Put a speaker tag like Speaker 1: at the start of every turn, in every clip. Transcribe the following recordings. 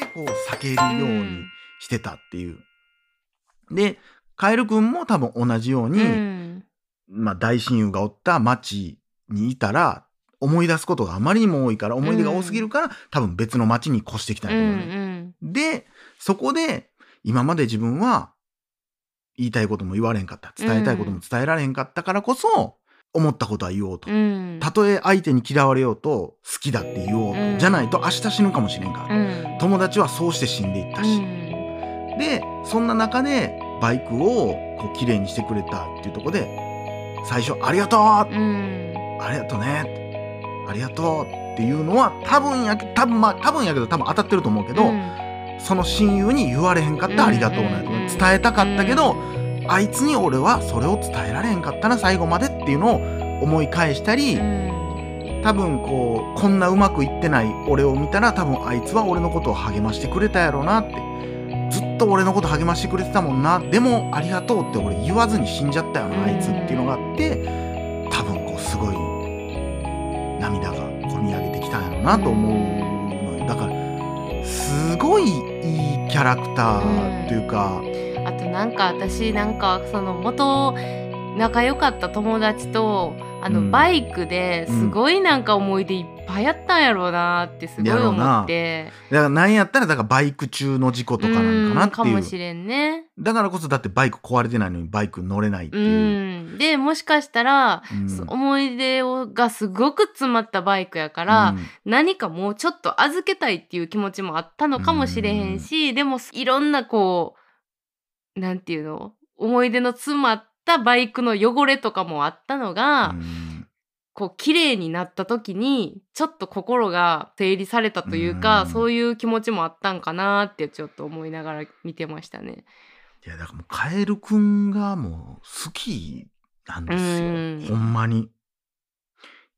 Speaker 1: けこう避けるようにしてたっていう。で、カエル君も多分同じように、
Speaker 2: うん
Speaker 1: まあ大親友がおった町にいたら、思い出すことがあまりにも多いから、思い出が多すぎるから、多分別の町に越してきたん
Speaker 2: うん
Speaker 1: やと思うね。
Speaker 2: うん
Speaker 1: で、そこで、今まで自分は、言いたいことも言われへんかった。伝えたいことも伝えられへんかったからこそ、思ったことは言おうと。
Speaker 2: うん。
Speaker 1: たとえ相手に嫌われようと、好きだって言おうと。
Speaker 2: うん。
Speaker 1: じゃないと明日死ぬかもしれんから。
Speaker 2: うん。
Speaker 1: 友達はそうして死んでいったし。で、そんな中で、バイクをこう綺麗にしてくれたっていうところで、最初、ありがとう
Speaker 2: うん。
Speaker 1: ありがとうねありがとうっていうのは多分やけ多分まあ多分やけど多分当たってると思うけど、
Speaker 2: うん。
Speaker 1: その親友に言われへんかったありがとうなん伝えたかったけど、あいつに俺はそれを伝えられへんかったな最後までっていうのを思い返したり、多分こうこんなうまくいってない俺を見たら多分あいつは俺のことを励ましてくれたやろうなって。ずっと俺のこと励ましてくれてたもんな。でもありがとうって俺言わずに死んじゃったよなあいつっていうのがあって多分こうすごい涙がこみ上げてきたんやろうなと思うのよ。だからすごいいいキャラクターっていうか、
Speaker 2: あとなんか私なんかその元仲良かった友達とあの、
Speaker 1: うん。
Speaker 2: バイクですごいなんか思い出いっぱいあったんやろうなってすごい思って。
Speaker 1: だからなんやったらだからバイク中の事故とかなんかなって
Speaker 2: か
Speaker 1: いう。
Speaker 2: もしれんね。
Speaker 1: だからこそだってバイク壊れてないのにバイク乗れないって
Speaker 2: う
Speaker 1: いう。
Speaker 2: ん、でもしかしたら、
Speaker 1: うん。
Speaker 2: そ思い出をがすごく詰まったバイクやから、何かもうちょっと預けたいっていう気持ちもあったのかもしれへんし、でもいろんなこうなんていうの？思い出の詰まったバイクの汚れとかもあったのが、
Speaker 1: うん
Speaker 2: こう綺麗になった時にちょっと心が整理されたというか、
Speaker 1: うん
Speaker 2: そういう気持ちもあったんかなってちょっと思いながら見てましたね。
Speaker 1: いやだからもうカエルくんがもう好きなんです
Speaker 2: うん
Speaker 1: よ。ほんまに。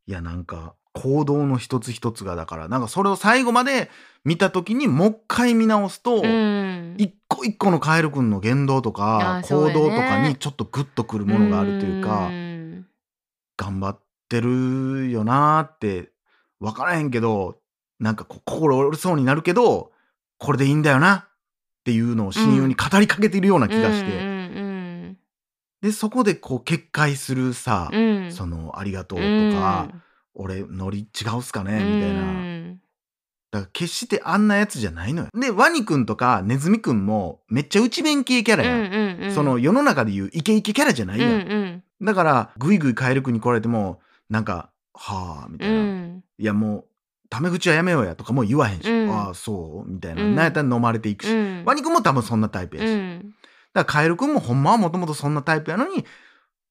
Speaker 1: いやなんか行動の一つ一つがだからなんかそれを最後まで見た時にもう一回見直すと、
Speaker 2: うん。
Speaker 1: 一個一個のカエルくんの言動と
Speaker 2: あ
Speaker 1: か行動とかにちょっとグッとくるものがあるというか、
Speaker 2: ん
Speaker 1: 頑張ってるよなーって分からへんけどなんか心折れそうになるけどこれでいいんだよなっていうのを親友に語りかけてるような気がして、
Speaker 2: うんうん
Speaker 1: でそこでこう決壊するさ、その「ありがとう」とか「俺ノリ違うっすかね」みたいな、
Speaker 2: うん
Speaker 1: だから決してあんなやつじゃないのよ。でワニくんとかネズミくんもめっちゃ内弁慶キャラやん、
Speaker 2: うんうん
Speaker 1: その世の中でいうイケイケキャラじゃない
Speaker 2: うん。
Speaker 1: やん、
Speaker 2: うん。
Speaker 1: だからグイグイカエルくんに来られてもなんか「はあ」みた
Speaker 2: う
Speaker 1: いな、
Speaker 2: ん。
Speaker 1: いやもうタメ口はやめようやとかも言わへんし、
Speaker 2: うん。
Speaker 1: ああそう？みたいな、
Speaker 2: うん。
Speaker 1: なんやったら飲まれていくし、
Speaker 2: うん。
Speaker 1: ワニくんも多分そんなタイプやし、だ
Speaker 2: うん。
Speaker 1: からカエルくんもほんまはもともとそんなタイプやのに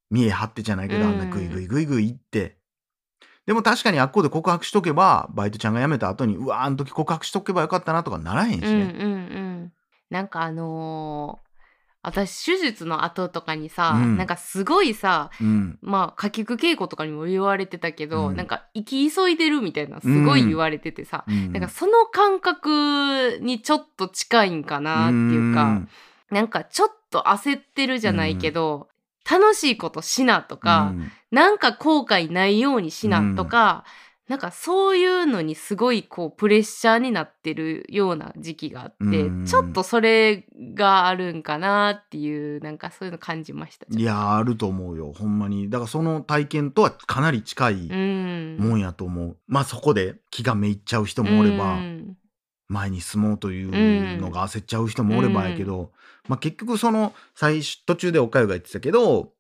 Speaker 1: 見え張ってじゃないけど、
Speaker 2: うん。
Speaker 1: あんなグイグイグイグイ言ってでも確かにあっこで告白しとけばバイトちゃんが辞めた後にうわあん時告白しとけばよかったなとかならへんしね、
Speaker 2: うんうんうん。なんかあのー私手術の後とかにさ、
Speaker 1: うん。
Speaker 2: なんかすごいさ
Speaker 1: うん。
Speaker 2: まあ下菊稽古とかにも言われてたけど、
Speaker 1: うん。
Speaker 2: なんか生き急いでるみたいなすごい言われててさ、
Speaker 1: うん。
Speaker 2: なんかその感覚にちょっと近いんかなっていうか、
Speaker 1: ん。
Speaker 2: なんかちょっと焦ってるじゃないけど、楽しいことしなとか、
Speaker 1: うん。
Speaker 2: なんか後悔ないようにしなとか、なんかそういうのにすごいこうプレッシャーになってるような時期があって、
Speaker 1: うん。
Speaker 2: ちょっとそれがあるんかなっていうなんかそういうの感じました。
Speaker 1: いやあると思うよ。ほんまに。だからその体験とはかなり近い
Speaker 2: うん、
Speaker 1: もんやと思う、まあそこで気がめいっちゃう人もおれば、
Speaker 2: うん
Speaker 1: 前に進もうというのが焦っちゃう人もおればやけど、まあ、結局その最初途中でおかゆが言ってたけど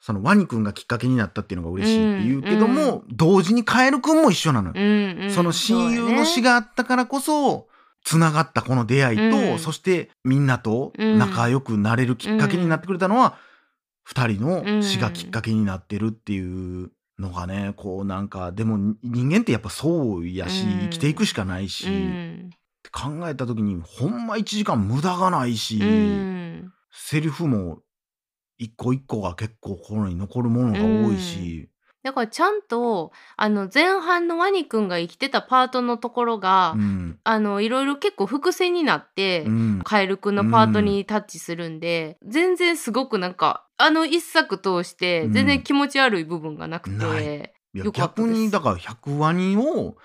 Speaker 1: そのワニくんがきっかけになったっていうのが嬉しいって言うけども、同時にカエルくんも一緒なのよ、
Speaker 2: うんうん
Speaker 1: その親友の死
Speaker 2: が、
Speaker 1: があったからこそつながったこの出会いと、
Speaker 2: うん。
Speaker 1: そしてみんなと仲良くなれるきっかけになってくれたのは、二人の死がきっかけになってるっていうのがねこうなんかでも人間ってやっぱそうやし、
Speaker 2: うん。
Speaker 1: 生きていくしかないし、
Speaker 2: うん。
Speaker 1: って考えた時にほんま1時間無駄がないし、
Speaker 2: うん。
Speaker 1: セリフも一個一個が結構心に残るものが多いし、
Speaker 2: だからちゃんとあの前半のワニくんが生きてたパートのところが、
Speaker 1: うん。
Speaker 2: あのいろいろ結構伏線になって、
Speaker 1: うん。
Speaker 2: カエルくんのパートにタッチするんで、全然すごくなんかあの一作通して
Speaker 1: うん。
Speaker 2: 全然気持ち悪い部分がなくて、
Speaker 1: ない。いや
Speaker 2: よかったです。
Speaker 1: 逆にだから100ワニを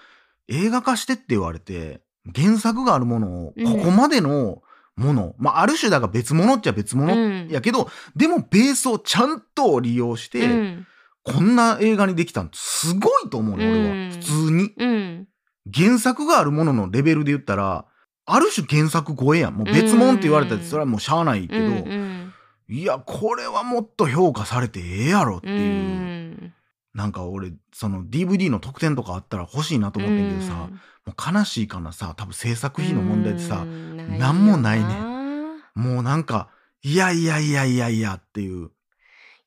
Speaker 1: 映画化してって言われて原作があるものを、
Speaker 2: うん。
Speaker 1: ここまでのもの、まあ、ある種だから別物っちゃ別物
Speaker 2: うん。
Speaker 1: やけど、でもベースをちゃんと利用して、
Speaker 2: うん
Speaker 1: こんな映画にできたんすごいと思うね、俺
Speaker 2: うん
Speaker 1: は。普通に。
Speaker 2: うん
Speaker 1: 原作があるもののレベルで言ったら、ある種原作超えやん。もう別物って言われたら
Speaker 2: うん
Speaker 1: それはもうしゃあないけど、
Speaker 2: うんうん
Speaker 1: いや、これはもっと評価されてええやろって
Speaker 2: う
Speaker 1: いう。
Speaker 2: ん
Speaker 1: なんか俺、その DVD の特典とかあったら欲しいなと思ってんけどさ、もう悲しいかなさ、多分制作費の問題でさ
Speaker 2: う、ん
Speaker 1: なんもないね
Speaker 2: ね
Speaker 1: もうなんか、いやいやいやいやいやっていう。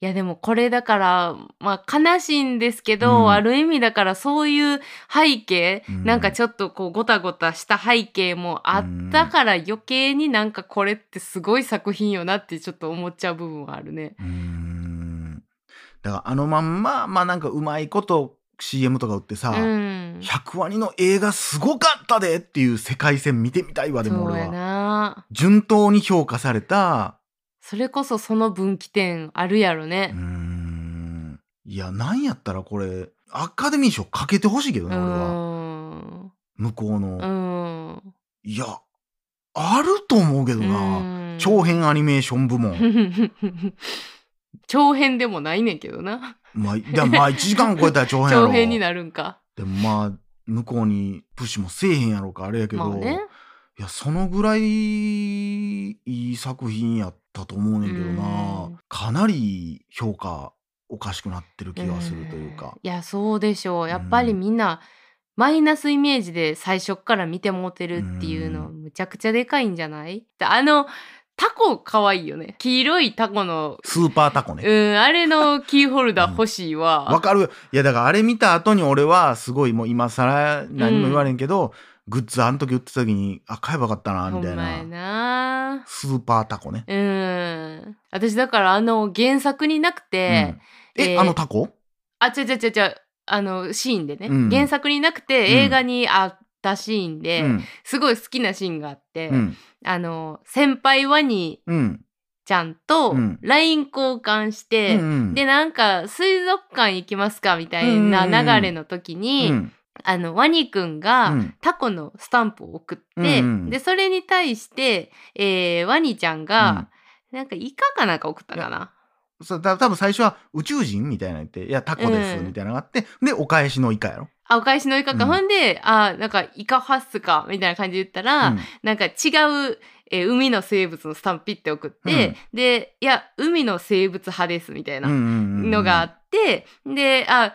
Speaker 2: いやでもこれだからまあ悲しいんですけど、
Speaker 1: うん
Speaker 2: ある意味だからそういう背景、
Speaker 1: うん
Speaker 2: なんかちょっとこうごたごたした背景もあったから余計になんかこれってすごい作品よなってちょっと思っちゃう部分はあるね。
Speaker 1: うーん。だからあのまんま、まあなんかうまいこと CM とか売ってさ、
Speaker 2: うん、
Speaker 1: 100ワニの映画すごかったでっていう世界線見てみたいわ、でも俺は。
Speaker 2: な
Speaker 1: 順当に評価された、
Speaker 2: それこそその分岐点あるやろ
Speaker 1: うー
Speaker 2: ね。
Speaker 1: ん。いや、なんやったらこれ、アカデミー賞かけてほしいけど
Speaker 2: う
Speaker 1: ね、俺は。
Speaker 2: ん
Speaker 1: 向こうの。
Speaker 2: うん
Speaker 1: いや、あると思うけどな。
Speaker 2: うん
Speaker 1: 長編アニメーション部門。
Speaker 2: 長編でもないねんけどな。
Speaker 1: まあ、でもまあ1時間超えたら長編やろ。
Speaker 2: 長編になるんか。
Speaker 1: でもまあ、向こうにプッシュもせえへんやろうか、あれやけど。
Speaker 2: まあね。
Speaker 1: いや、そのぐらいいい作品やったと思うねんけどな。
Speaker 2: うん。
Speaker 1: かなり評価おかしくなってる気がするというか。
Speaker 2: ん。いやそうでしょう。やっぱりみんな、マイナスイメージで最初っから見てもうてるっていうの
Speaker 1: う
Speaker 2: むちゃくちゃでかいんじゃない？であのタコかわいいよね。黄色いタコの。
Speaker 1: スーパータコ
Speaker 2: う
Speaker 1: ね。
Speaker 2: んあれのキーホルダー欲しいわ、
Speaker 1: わかる。いや、だからあれ見た後に俺はすごいもう今更何も言われんけど、グッズあの時売ってた時に、あ、買えばよかったな、みたいな。
Speaker 2: な。
Speaker 1: スーパータコね。
Speaker 2: うん。私だからあの原作になくて、
Speaker 1: うん。え、
Speaker 2: えー
Speaker 1: あのタコ？
Speaker 2: あちゃちゃちゃちゃあのシーンでね、
Speaker 1: うん。
Speaker 2: 原作になくて映画にあったシーンで、
Speaker 1: うん。
Speaker 2: すごい好きなシーンがあって、
Speaker 1: うん。
Speaker 2: あの先輩ワニ
Speaker 1: うん。
Speaker 2: ちゃんと
Speaker 1: うん。
Speaker 2: LINE 交換して、
Speaker 1: うん
Speaker 2: でなんか水族館行きますかみたいな流れの時に、
Speaker 1: うん
Speaker 2: あのワニくんが、
Speaker 1: うん。
Speaker 2: タコのスタンプを送って、
Speaker 1: うんうん。
Speaker 2: でそれに対して、えーワニちゃんが、なんかイカかなんか送ったかな？
Speaker 1: そうた多分最初は宇宙人みたいなの言って、いや、タコです、
Speaker 2: うん。
Speaker 1: みたいなのがあって、で、お返しのイカやろ。
Speaker 2: あお返しのイカか、
Speaker 1: うん。
Speaker 2: ほんであなんかイカハッスかみたいな感じで言ったら、
Speaker 1: うん。
Speaker 2: なんか違う、えー海の生物のスタンプピッて送って、でいや海の生物派ですみたいなのがあって、であ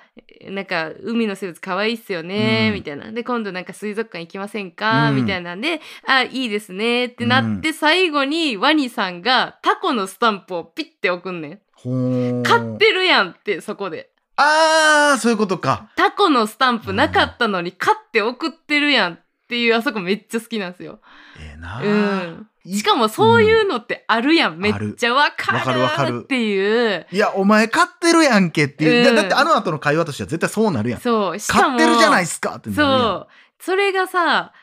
Speaker 2: なんか海の生物可愛いっすよね、
Speaker 1: うん。
Speaker 2: みたいな。で今度なんか水族館行きませんか、
Speaker 1: うん。
Speaker 2: みたいなんであいいですねってなって、最後にワニさんがタコのスタンプをピッて送んねん。買ってるやんってそこで。
Speaker 1: あー、そういうことか。
Speaker 2: タコのスタンプなかったのに買って送ってるやんっていうあそこめっちゃ好きなんですよ。
Speaker 1: ええな
Speaker 2: うん。
Speaker 1: い
Speaker 2: しかもそういうのってあるやん、めっ
Speaker 1: ある。
Speaker 2: ちゃわかる
Speaker 1: わかるわかる。
Speaker 2: っていう。
Speaker 1: いや、お前買ってるやんけっていう。
Speaker 2: うん。
Speaker 1: だってあの後の会話としては絶対そうなるやん。
Speaker 2: そう。しかも
Speaker 1: 買ってるじゃないっすかってなるやん。
Speaker 2: そう。それがさ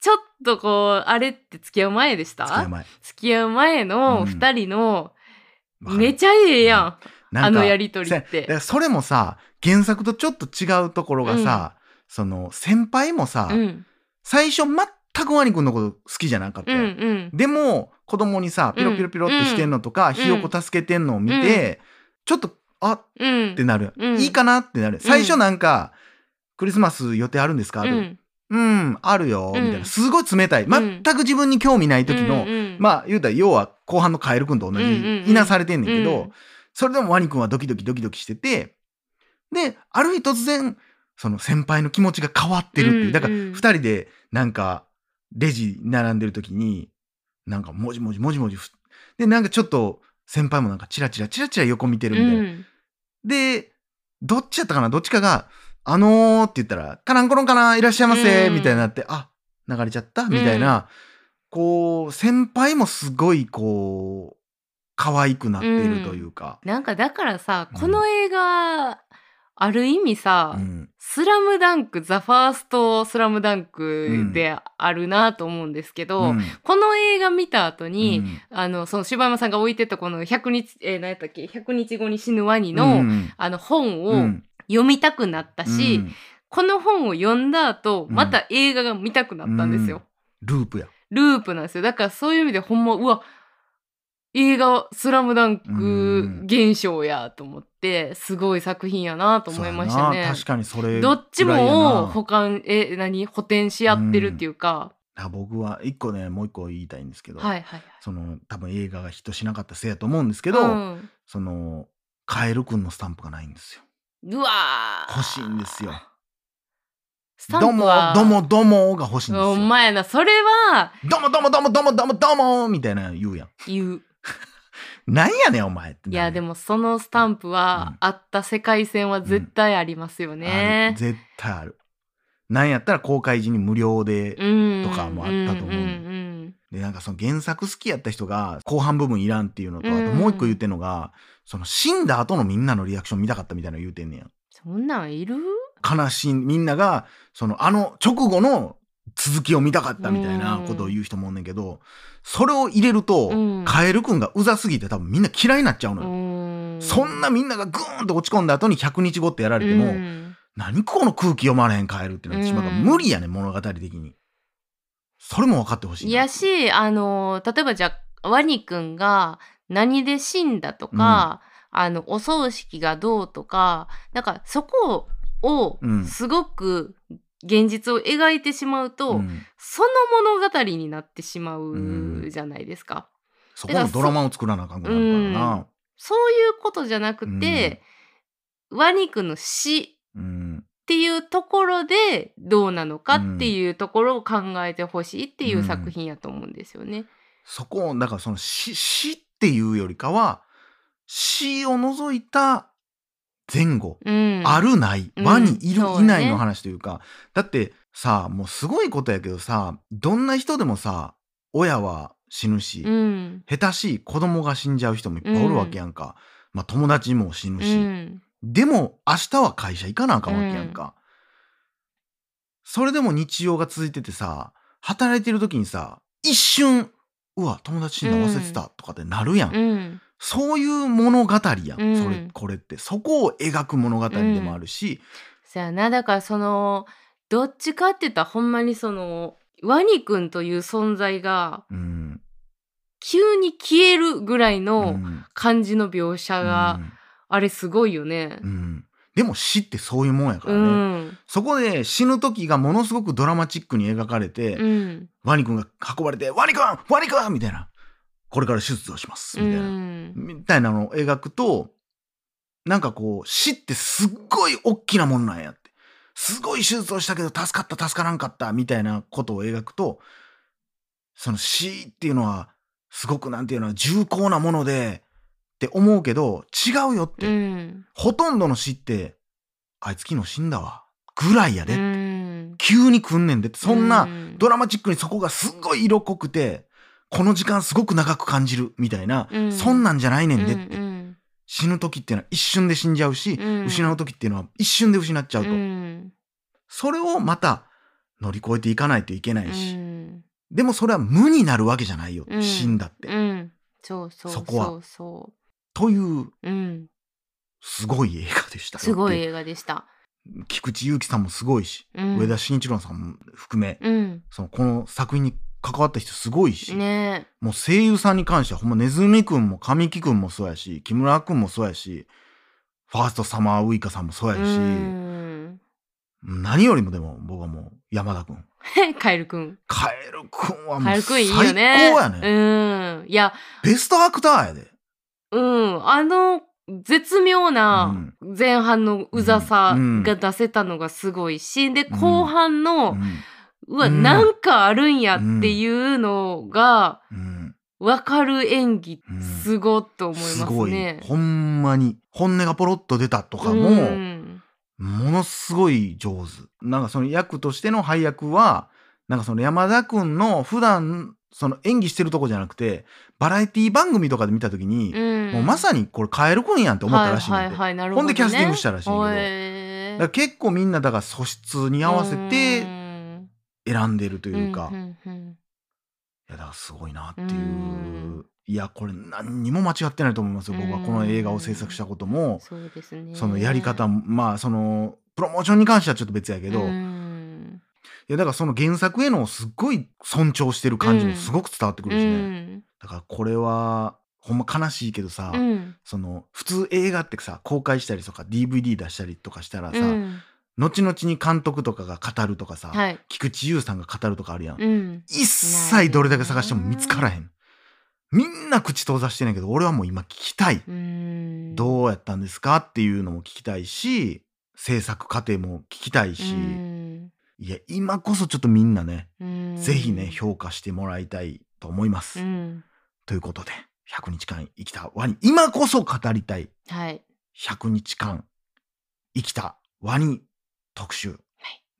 Speaker 2: ちょっとこうあれって付き合う前でした？
Speaker 1: 付き合う前。
Speaker 2: 付き合う前の
Speaker 1: うん。
Speaker 2: 2人の、めちゃええやん、あのやりとりって。
Speaker 1: それもさ、原作とちょっと違うところがさ、その、先輩もさ、
Speaker 2: うん
Speaker 1: 最初全くワニ君のこと好きじゃなかった
Speaker 2: うんう
Speaker 1: やん。
Speaker 2: ん
Speaker 1: でも、子供にさ、ピロピロピロってしてんのとか、
Speaker 2: ん。
Speaker 1: ひよこ助けてんのを見て、ちょっと、あっ
Speaker 2: うん。
Speaker 1: てなる。
Speaker 2: うん。
Speaker 1: いいかなってなる。最初なんか、クリスマス予定あるんですか、と
Speaker 2: うん。
Speaker 1: うん、あるよ、
Speaker 2: うん。
Speaker 1: みたいな。すごい冷たい。
Speaker 2: ん。
Speaker 1: 全く自分に興味ない時の、
Speaker 2: うんうん。
Speaker 1: まあ、言うたら、要は後半のカエル君と同じ、
Speaker 2: うんうんうん。
Speaker 1: いなされてんねんけど、
Speaker 2: うん。
Speaker 1: それでもワニ君はドキドキドキドキしてて、で、ある日突然、その先輩の気持ちが変わってるっていう。
Speaker 2: うんうん。
Speaker 1: だから、二人で、なんか、レジ並んでる時に、なんか、もじもじもじもじふ、で、なんかちょっと、先輩もなんか、チラチラチラチラ横見てるみたいな。
Speaker 2: うん。
Speaker 1: で、どっちやったかなどっちかが、あのーって言ったら、カランコロンかないらっしゃいませ
Speaker 2: うん。
Speaker 1: みたいになって、あ、流れちゃったみたいな、こう、先輩もすごい、こう、可愛くなっているというか。
Speaker 2: なんかだからさ
Speaker 1: うん。
Speaker 2: この映画、ある意味さ、
Speaker 1: うん。
Speaker 2: スラムダンク、ザ・ファースト・スラムダンクであるなと思うんですけど、
Speaker 1: うん。
Speaker 2: この映画見た後に、
Speaker 1: うん。
Speaker 2: あの、その柴山さんが置いてたこの100日、えー何やったっけ、100日後に死ぬワニの、
Speaker 1: うん。
Speaker 2: あの本を
Speaker 1: うん。
Speaker 2: 読みたくなったし、
Speaker 1: うん。
Speaker 2: この本を読んだ後、
Speaker 1: うん。
Speaker 2: また映画が見たくなったんですよ。
Speaker 1: ループや。
Speaker 2: ループなんですよ。だからそういう意味でほんま、うわ、映画「スラムダンク現象やと思ってすごい作品やなと思いましたね。
Speaker 1: 確かにそれ
Speaker 2: どっちも補完え何？補填し合ってるっていうか、
Speaker 1: あ僕は一個ねもう一個言いたいんですけど、
Speaker 2: はいはいはい。
Speaker 1: その多分映画がヒットしなかったせいやと思うんですけど、
Speaker 2: うん
Speaker 1: そのカエルくんのスタンプがないんですよ。
Speaker 2: うわー
Speaker 1: 欲しいんですよ。どうもどうもどうもが欲しいんですよ。
Speaker 2: お前なそれは
Speaker 1: どうもどうもどうもどうもどうもどうもみたいな言うやん。
Speaker 2: 言う
Speaker 1: なんやねんお前って
Speaker 2: いやで
Speaker 1: も
Speaker 2: もそのスタンプは、
Speaker 1: うん。
Speaker 2: あった世界線は絶対ありますよね。
Speaker 1: 絶対ある。なんやったら公開時に無料で、
Speaker 2: うん
Speaker 1: とかもあったと思う
Speaker 2: うん
Speaker 1: でなんかその原作好きやった人が後半部分いらんっていうのとあと
Speaker 2: うん
Speaker 1: もう一個言ってんのが、その死んだ後のみんなのリアクション見たかったみたいなの言うてんねや。
Speaker 2: そんなんいる？
Speaker 1: 悲しい。みんながそのあの直後の続きを見たかったみたいなことを言う人もおんねんけど、それを入れると、
Speaker 2: うん。
Speaker 1: カエルくんがうざすぎて多分みんな嫌いになっちゃうの
Speaker 2: う
Speaker 1: よ。
Speaker 2: ん。
Speaker 1: そんなみんながグーンと落ち込んだ後に100日後ってやられても、
Speaker 2: うん。
Speaker 1: 何この空気読まれへんカエルってなってしまうか無理やねん物語的に。それも分かってほしいな。
Speaker 2: やしあの例えばじゃあワニくんが何で死んだとか、あのお葬式がどうとかなんかそこを
Speaker 1: うん。
Speaker 2: すごく現実を描いてしまうと、
Speaker 1: うん
Speaker 2: その物語になってしまうじゃないですか。
Speaker 1: そこのドラマを作らなあかんくなるからな。
Speaker 2: そういうことじゃなくて、ワニくんの死
Speaker 1: うん
Speaker 2: っていうところでどうなのかっていうところを考えてほしいっていう作品やと思うんですよね。
Speaker 1: そこをだからその死死っていうよりかは死を除いた前後、
Speaker 2: うん、
Speaker 1: あるない
Speaker 2: うん。
Speaker 1: 輪にいる、
Speaker 2: そうね。
Speaker 1: いないの話というか。だってさもうすごいことやけどさどんな人でもさ親は死ぬし、
Speaker 2: うん。
Speaker 1: 下手しい子供が死んじゃう人もいっぱいおるわけやんか、まあ友達も死ぬ
Speaker 2: う
Speaker 1: し、
Speaker 2: ん。
Speaker 1: でも明日は会社行かなあかんわけやんか、それでも日常が続いててさ働いてる時にさ一瞬うわ友達死んだ忘れてたとかってなるやんそういう物語やん、
Speaker 2: うん。
Speaker 1: それこれって。そこを描く物語でもあるし、
Speaker 2: そやな。だからそのどっちかって言ったらほんまにそのワニくんという存在が
Speaker 1: うん
Speaker 2: 急に消えるぐらい
Speaker 1: うん。
Speaker 2: の感じの描写が、
Speaker 1: うん。
Speaker 2: あれすごいよね。
Speaker 1: う。ん。でも死ってそういうもんやか
Speaker 2: う
Speaker 1: らね、
Speaker 2: ん
Speaker 1: そこで死ぬ時がものすごくドラマチックに描かれて、
Speaker 2: うん。
Speaker 1: ワニくんが運ばれて「ワニくんワニくん!」みたいな「これから手術をします」
Speaker 2: う
Speaker 1: みたいな、
Speaker 2: ん。
Speaker 1: みたいなのを描くとなんかこう死ってすっごい大きなもんなんやって。すごい手術をしたけど助かった助からんかったみたいなことを描くとその死っていうのはすごくなんていうの重厚なものでって思うけど違うよって、
Speaker 2: うん。
Speaker 1: ほとんどの死ってあいつ昨日死んだわ。ぐらいやで、
Speaker 2: うん。
Speaker 1: 急に来んねんでって。そんな
Speaker 2: うん。
Speaker 1: ドラマチックにそこがすっごい色濃くてこの時間すごく長く感じるみたいな、
Speaker 2: うん。
Speaker 1: そんなんじゃないねんでって、
Speaker 2: うん
Speaker 1: 死ぬ時っていうのは一瞬で死んじゃうし、
Speaker 2: うん。
Speaker 1: 失う時っていうのは一瞬で失っちゃうと、
Speaker 2: うん。
Speaker 1: それをまた乗り越えていかないといけないし、
Speaker 2: うん。
Speaker 1: でもそれは無になるわけじゃないよ、
Speaker 2: うん。
Speaker 1: 死んだって、
Speaker 2: うん。そうそう。
Speaker 1: そこは。
Speaker 2: そうそ
Speaker 1: という
Speaker 2: ううん。
Speaker 1: すごい映画でした
Speaker 2: すごい映画でした。
Speaker 1: 菊池雄輝さんもすごいし、
Speaker 2: うん。
Speaker 1: 上田慎一郎さんも含め、
Speaker 2: うん。
Speaker 1: そのこの作品に関わった人すごいし、
Speaker 2: ね。
Speaker 1: もう声優さんに関してはほんまネズミくんも神木くんもそうやし木村くんもそうやしファーストサマーウイカさんもそうやし、
Speaker 2: うん。
Speaker 1: 何よりもでも僕はもう山田くん
Speaker 2: カエルくん
Speaker 1: カエルくんはもう最
Speaker 2: よね。
Speaker 1: 高やね、
Speaker 2: うん。いや。
Speaker 1: ベストアクターやで。
Speaker 2: うん。あの絶妙な前半のうざさが出せたのがすごいし、で後半の、
Speaker 1: うん。
Speaker 2: うわ、
Speaker 1: うん。
Speaker 2: なんかあるんやっていうのが
Speaker 1: うん。
Speaker 2: 分かる演技
Speaker 1: うん。
Speaker 2: すごっと思います
Speaker 1: すごい。
Speaker 2: ね。
Speaker 1: ほんまに。本音がポロッと出たとかも、
Speaker 2: うん。
Speaker 1: ものすごい上手。なんかその役としての配役はなんかその山田くんの普段その演技してるとこじゃなくてバラエティ番組とかで見た時に、
Speaker 2: うん。
Speaker 1: もうまさにこれカエルくんやんって思ったらしいねんて、
Speaker 2: はいはいはい、なるほ
Speaker 1: んでキャスティングしたらしいけど。結構みんなだから素質に合わせて
Speaker 2: うん
Speaker 1: 選んでるというか、い
Speaker 2: んうんうん。
Speaker 1: やだからすごいなっていう、
Speaker 2: うん。
Speaker 1: いやこれ何にも間違ってないと思いますよ。僕はこの映画を制作したことも、
Speaker 2: そね。
Speaker 1: そのやり方もまあそのプロモーションに関してはちょっと別やけど、い
Speaker 2: うん。
Speaker 1: やだからその原作へのすっごい尊重してる感じもすごく伝わってく
Speaker 2: う
Speaker 1: るしね、
Speaker 2: ん。
Speaker 1: だからこれはほんま悲しいけどさ、
Speaker 2: うん。
Speaker 1: その普通映画ってさ公開したりとか DVD 出したりとかしたらさ、
Speaker 2: うん
Speaker 1: 後々に監督とかが語るとかさ、
Speaker 2: はい。
Speaker 1: 菊池雄さんが語るとかあるやん、
Speaker 2: うん。
Speaker 1: 一切どれだけ探しても見つからへん。みんな口閉ざしてんねんけど俺はもう今聞きたい、
Speaker 2: うん。
Speaker 1: どうやったんですかっていうのも聞きたいし制作過程も聞きたいし、
Speaker 2: うん。
Speaker 1: いや今こそちょっとみんなね、
Speaker 2: うん。
Speaker 1: ぜひね評価してもらいたいと思います、
Speaker 2: うん。
Speaker 1: ということで100日間生きたワニ。今こそ語りたい。
Speaker 2: はい。
Speaker 1: 100日間生きたワニ特集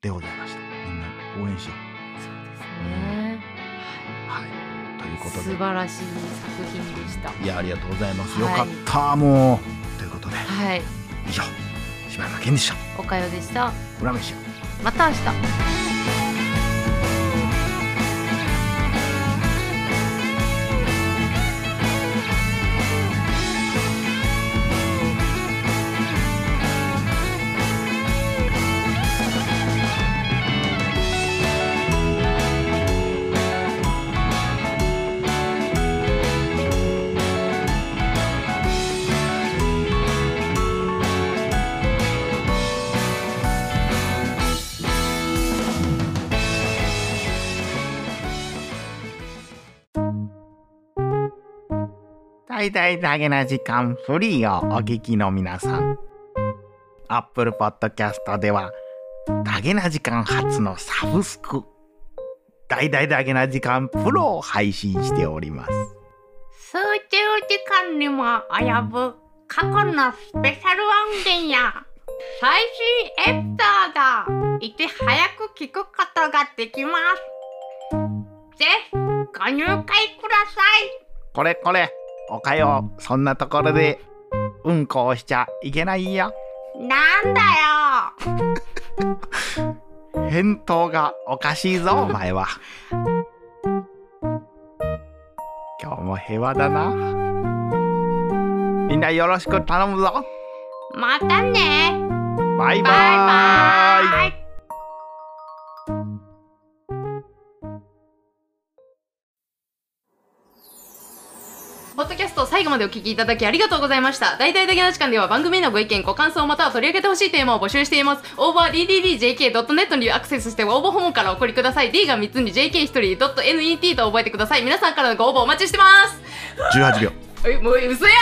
Speaker 1: でございました、みんな応援しよ
Speaker 2: そうですね。
Speaker 1: うはい。ということ
Speaker 2: 素
Speaker 1: で
Speaker 2: 晴らしい作品でした。
Speaker 1: いやありがとうございます、
Speaker 2: はい。
Speaker 1: よかったもう。ということで。
Speaker 2: はい。
Speaker 1: 以上柴山健でした。
Speaker 2: おかよでした。
Speaker 1: 裏飯を。
Speaker 2: また明日
Speaker 1: 大々だけな時間フリーをお聞きの皆さん。Apple Podcast ではダゲな時間初のサブスク。大々だけな時間プロを配信しております。
Speaker 2: 数十時間にも及ぶ過去のスペシャル音源や最新エピソードをいち早く聞くことができます。ぜひご入会くださ
Speaker 1: これこれおかよそんなところでうんこをしちゃいけないよ。
Speaker 2: い。なんだよ。
Speaker 1: 返答がおかしいぞ お前は。今日も平和だな。みんなよろしく頼むぞ。
Speaker 2: またね。
Speaker 1: バイバ
Speaker 2: バイバ
Speaker 1: ーイ
Speaker 2: イポッドキャストを最後までお聞きいただきありがとうございました。大々的な時間では番組へのご意見、ご感想または取り上げてほしいテーマを募集しています。応募は dddjk.net にアクセスして応募フォームからお送りください。D が3つに JK1 人 .net と覚えてください。皆さんからのご応募お待ちしてます。
Speaker 1: 18秒
Speaker 2: え、もう嘘やん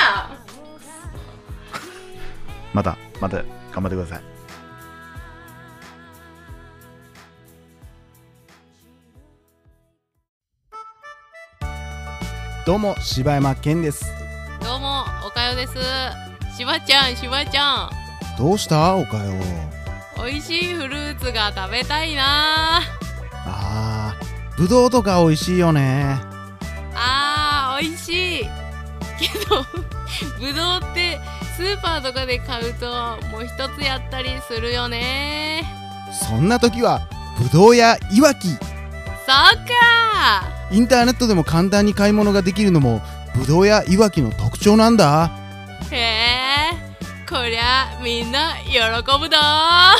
Speaker 1: またまた頑張ってください
Speaker 3: どうも柴山健です。
Speaker 2: どうも、おかよです。しばちゃん、しばちゃん。
Speaker 3: どうしたおかよ？
Speaker 2: 美味しいフルーツが食べたいな。
Speaker 3: あーぶどうとか美味しいよね。
Speaker 2: あー美味しい。けど ぶどうってスーパーとかで買うともう一つやったりするよね。
Speaker 3: そんな時はぶどうやいわき。
Speaker 2: そっか
Speaker 3: インターネットでも簡単に買い物ができるのもぶどうやいわきの特徴なんだ。
Speaker 2: へえこりゃみんな喜ぶだ